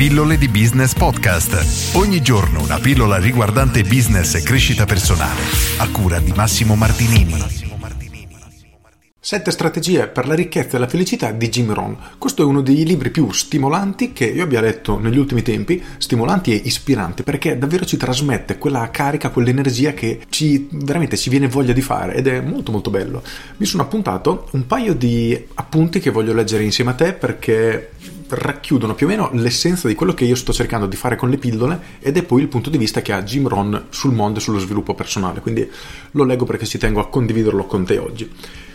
Pillole di Business Podcast. Ogni giorno una pillola riguardante business e crescita personale. A cura di Massimo Martinini. Sette strategie per la ricchezza e la felicità di Jim Rohn. Questo è uno dei libri più stimolanti che io abbia letto negli ultimi tempi, stimolanti e ispiranti, perché davvero ci trasmette quella carica, quell'energia che ci veramente ci viene voglia di fare ed è molto molto bello. Mi sono appuntato un paio di appunti che voglio leggere insieme a te perché racchiudono più o meno l'essenza di quello che io sto cercando di fare con le pillole ed è poi il punto di vista che ha Jim Rohn sul mondo e sullo sviluppo personale. Quindi lo leggo perché ci tengo a condividerlo con te oggi.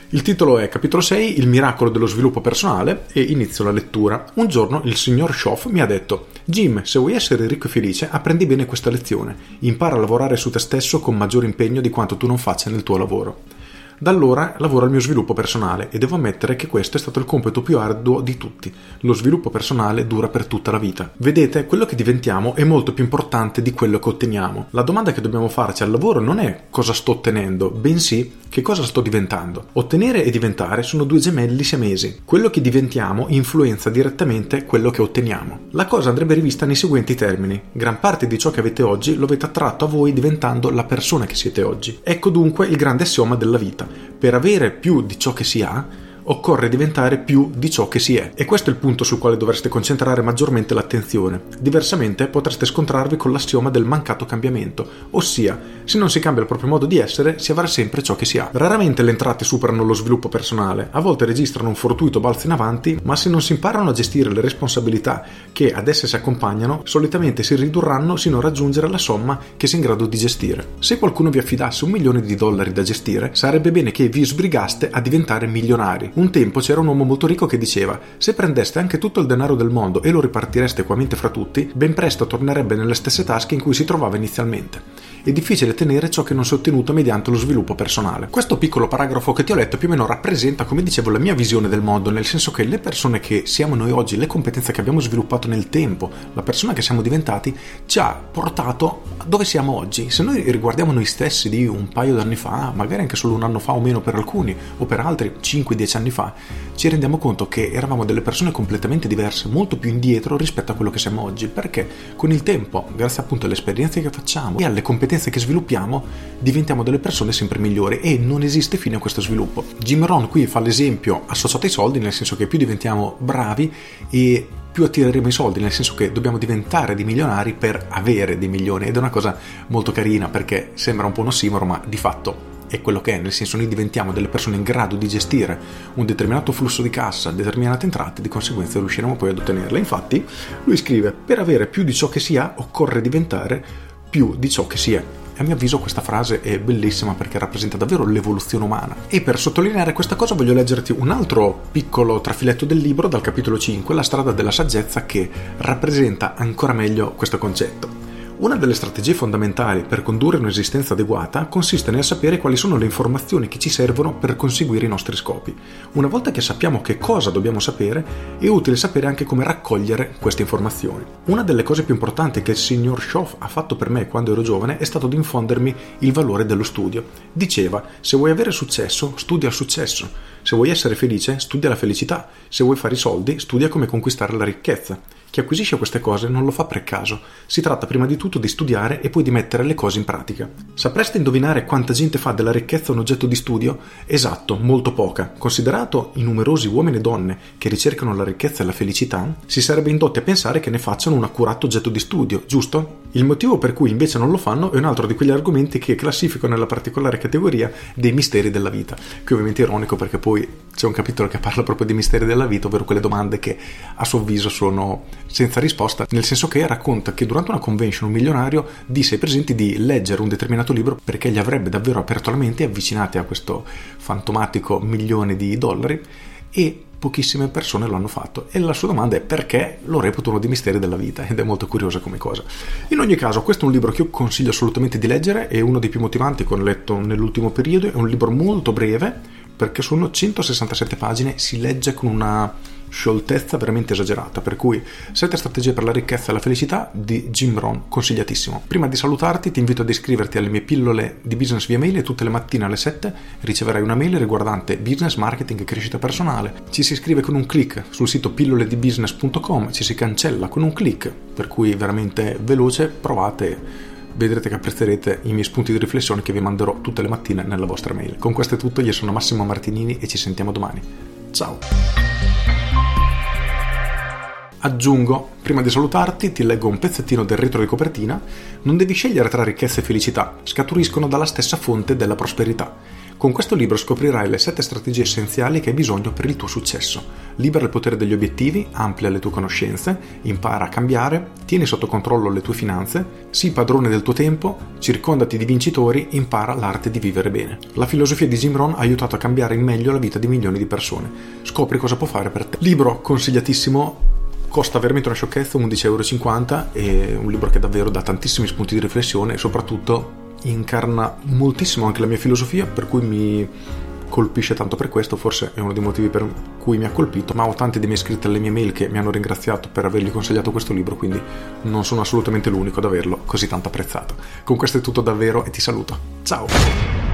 Il titolo è Capitolo 6, Il miracolo dello sviluppo personale e inizio la lettura. Un giorno il signor Schoff mi ha detto Jim, se vuoi essere ricco e felice, apprendi bene questa lezione. Impara a lavorare su te stesso con maggiore impegno di quanto tu non faccia nel tuo lavoro. Da allora lavoro al mio sviluppo personale e devo ammettere che questo è stato il compito più arduo di tutti. Lo sviluppo personale dura per tutta la vita. Vedete, quello che diventiamo è molto più importante di quello che otteniamo. La domanda che dobbiamo farci al lavoro non è cosa sto ottenendo, bensì che cosa sto diventando. Ottenere e diventare sono due gemelli siamesi. Quello che diventiamo influenza direttamente quello che otteniamo. La cosa andrebbe rivista nei seguenti termini. Gran parte di ciò che avete oggi lo avete attratto a voi diventando la persona che siete oggi. Ecco dunque il grande assioma della vita per avere più di ciò che si ha, occorre diventare più di ciò che si è. E questo è il punto sul quale dovreste concentrare maggiormente l'attenzione. Diversamente potreste scontrarvi con l'assioma del mancato cambiamento, ossia, se non si cambia il proprio modo di essere, si avrà sempre ciò che si ha. Raramente le entrate superano lo sviluppo personale, a volte registrano un fortuito balzo in avanti, ma se non si imparano a gestire le responsabilità che ad esse si accompagnano, solitamente si ridurranno sino a raggiungere la somma che si è in grado di gestire. Se qualcuno vi affidasse un milione di dollari da gestire, sarebbe bene che vi sbrigaste a diventare milionari un tempo c'era un uomo molto ricco che diceva: Se prendeste anche tutto il denaro del mondo e lo ripartireste equamente fra tutti, ben presto tornerebbe nelle stesse tasche in cui si trovava inizialmente è difficile tenere ciò che non si è ottenuto mediante lo sviluppo personale. Questo piccolo paragrafo che ti ho letto più o meno rappresenta, come dicevo, la mia visione del mondo, nel senso che le persone che siamo noi oggi, le competenze che abbiamo sviluppato nel tempo, la persona che siamo diventati, ci ha portato dove siamo oggi. Se noi riguardiamo noi stessi di un paio d'anni fa, magari anche solo un anno fa o meno per alcuni, o per altri 5-10 anni fa, ci rendiamo conto che eravamo delle persone completamente diverse, molto più indietro rispetto a quello che siamo oggi, perché con il tempo, grazie appunto alle esperienze che facciamo e alle competenze che sviluppiamo diventiamo delle persone sempre migliori e non esiste fine a questo sviluppo. Jim Rohn qui fa l'esempio associato ai soldi, nel senso che più diventiamo bravi e più attireremo i soldi, nel senso che dobbiamo diventare dei milionari per avere dei milioni ed è una cosa molto carina perché sembra un po' un ossimoro, ma di fatto è quello che è, nel senso noi diventiamo delle persone in grado di gestire un determinato flusso di cassa, determinate entrate, di conseguenza riusciremo poi ad ottenerle. Infatti lui scrive, per avere più di ciò che si ha occorre diventare più di ciò che si è. E a mio avviso questa frase è bellissima perché rappresenta davvero l'evoluzione umana. E per sottolineare questa cosa voglio leggerti un altro piccolo trafiletto del libro dal capitolo 5, La strada della saggezza, che rappresenta ancora meglio questo concetto. Una delle strategie fondamentali per condurre un'esistenza adeguata consiste nel sapere quali sono le informazioni che ci servono per conseguire i nostri scopi. Una volta che sappiamo che cosa dobbiamo sapere, è utile sapere anche come raccogliere queste informazioni. Una delle cose più importanti che il signor Schoff ha fatto per me quando ero giovane è stato di infondermi il valore dello studio. Diceva, se vuoi avere successo, studia il successo. Se vuoi essere felice, studia la felicità. Se vuoi fare i soldi, studia come conquistare la ricchezza. Chi acquisisce queste cose non lo fa per caso, si tratta prima di tutto di studiare e poi di mettere le cose in pratica. Sapreste indovinare quanta gente fa della ricchezza un oggetto di studio? Esatto, molto poca. Considerato i numerosi uomini e donne che ricercano la ricchezza e la felicità, si sarebbe indotti a pensare che ne facciano un accurato oggetto di studio, giusto? Il motivo per cui invece non lo fanno è un altro di quegli argomenti che classificano nella particolare categoria dei misteri della vita, che ovviamente è ironico perché poi c'è un capitolo che parla proprio di misteri della vita, ovvero quelle domande che a suo avviso sono senza risposta, nel senso che racconta che durante una convention un milionario disse ai presenti di leggere un determinato libro perché gli avrebbe davvero aperto la mente avvicinati a questo fantomatico milione di dollari e pochissime persone lo hanno fatto e la sua domanda è perché lo reputo uno dei misteri della vita ed è molto curiosa come cosa. In ogni caso questo è un libro che io consiglio assolutamente di leggere, è uno dei più motivanti che ho letto nell'ultimo periodo, è un libro molto breve, perché sono 167 pagine, si legge con una scioltezza veramente esagerata, per cui 7 strategie per la ricchezza e la felicità di Jim Rohn, consigliatissimo. Prima di salutarti ti invito ad iscriverti alle mie pillole di business via mail e tutte le mattine alle 7 riceverai una mail riguardante business, marketing e crescita personale. Ci si iscrive con un clic sul sito pilloledibusiness.com, ci si cancella con un clic, per cui veramente veloce, provate vedrete che apprezzerete i miei spunti di riflessione che vi manderò tutte le mattine nella vostra mail. Con questo è tutto, io sono Massimo Martinini e ci sentiamo domani. Ciao! Aggiungo, prima di salutarti, ti leggo un pezzettino del retro di copertina. Non devi scegliere tra ricchezza e felicità, scaturiscono dalla stessa fonte della prosperità. Con questo libro scoprirai le 7 strategie essenziali che hai bisogno per il tuo successo. Libera il potere degli obiettivi, amplia le tue conoscenze, impara a cambiare, tieni sotto controllo le tue finanze, sii padrone del tuo tempo, circondati di vincitori, impara l'arte di vivere bene. La filosofia di Jim Rohn ha aiutato a cambiare in meglio la vita di milioni di persone. Scopri cosa può fare per te. Libro consigliatissimo costa veramente una sciocchezza, 11,50 euro, è un libro che davvero dà tantissimi spunti di riflessione e soprattutto incarna moltissimo anche la mia filosofia, per cui mi colpisce tanto per questo, forse è uno dei motivi per cui mi ha colpito, ma ho tanti dei miei iscritti alle mie mail che mi hanno ringraziato per avergli consigliato questo libro, quindi non sono assolutamente l'unico ad averlo così tanto apprezzato. Con questo è tutto davvero e ti saluto. Ciao!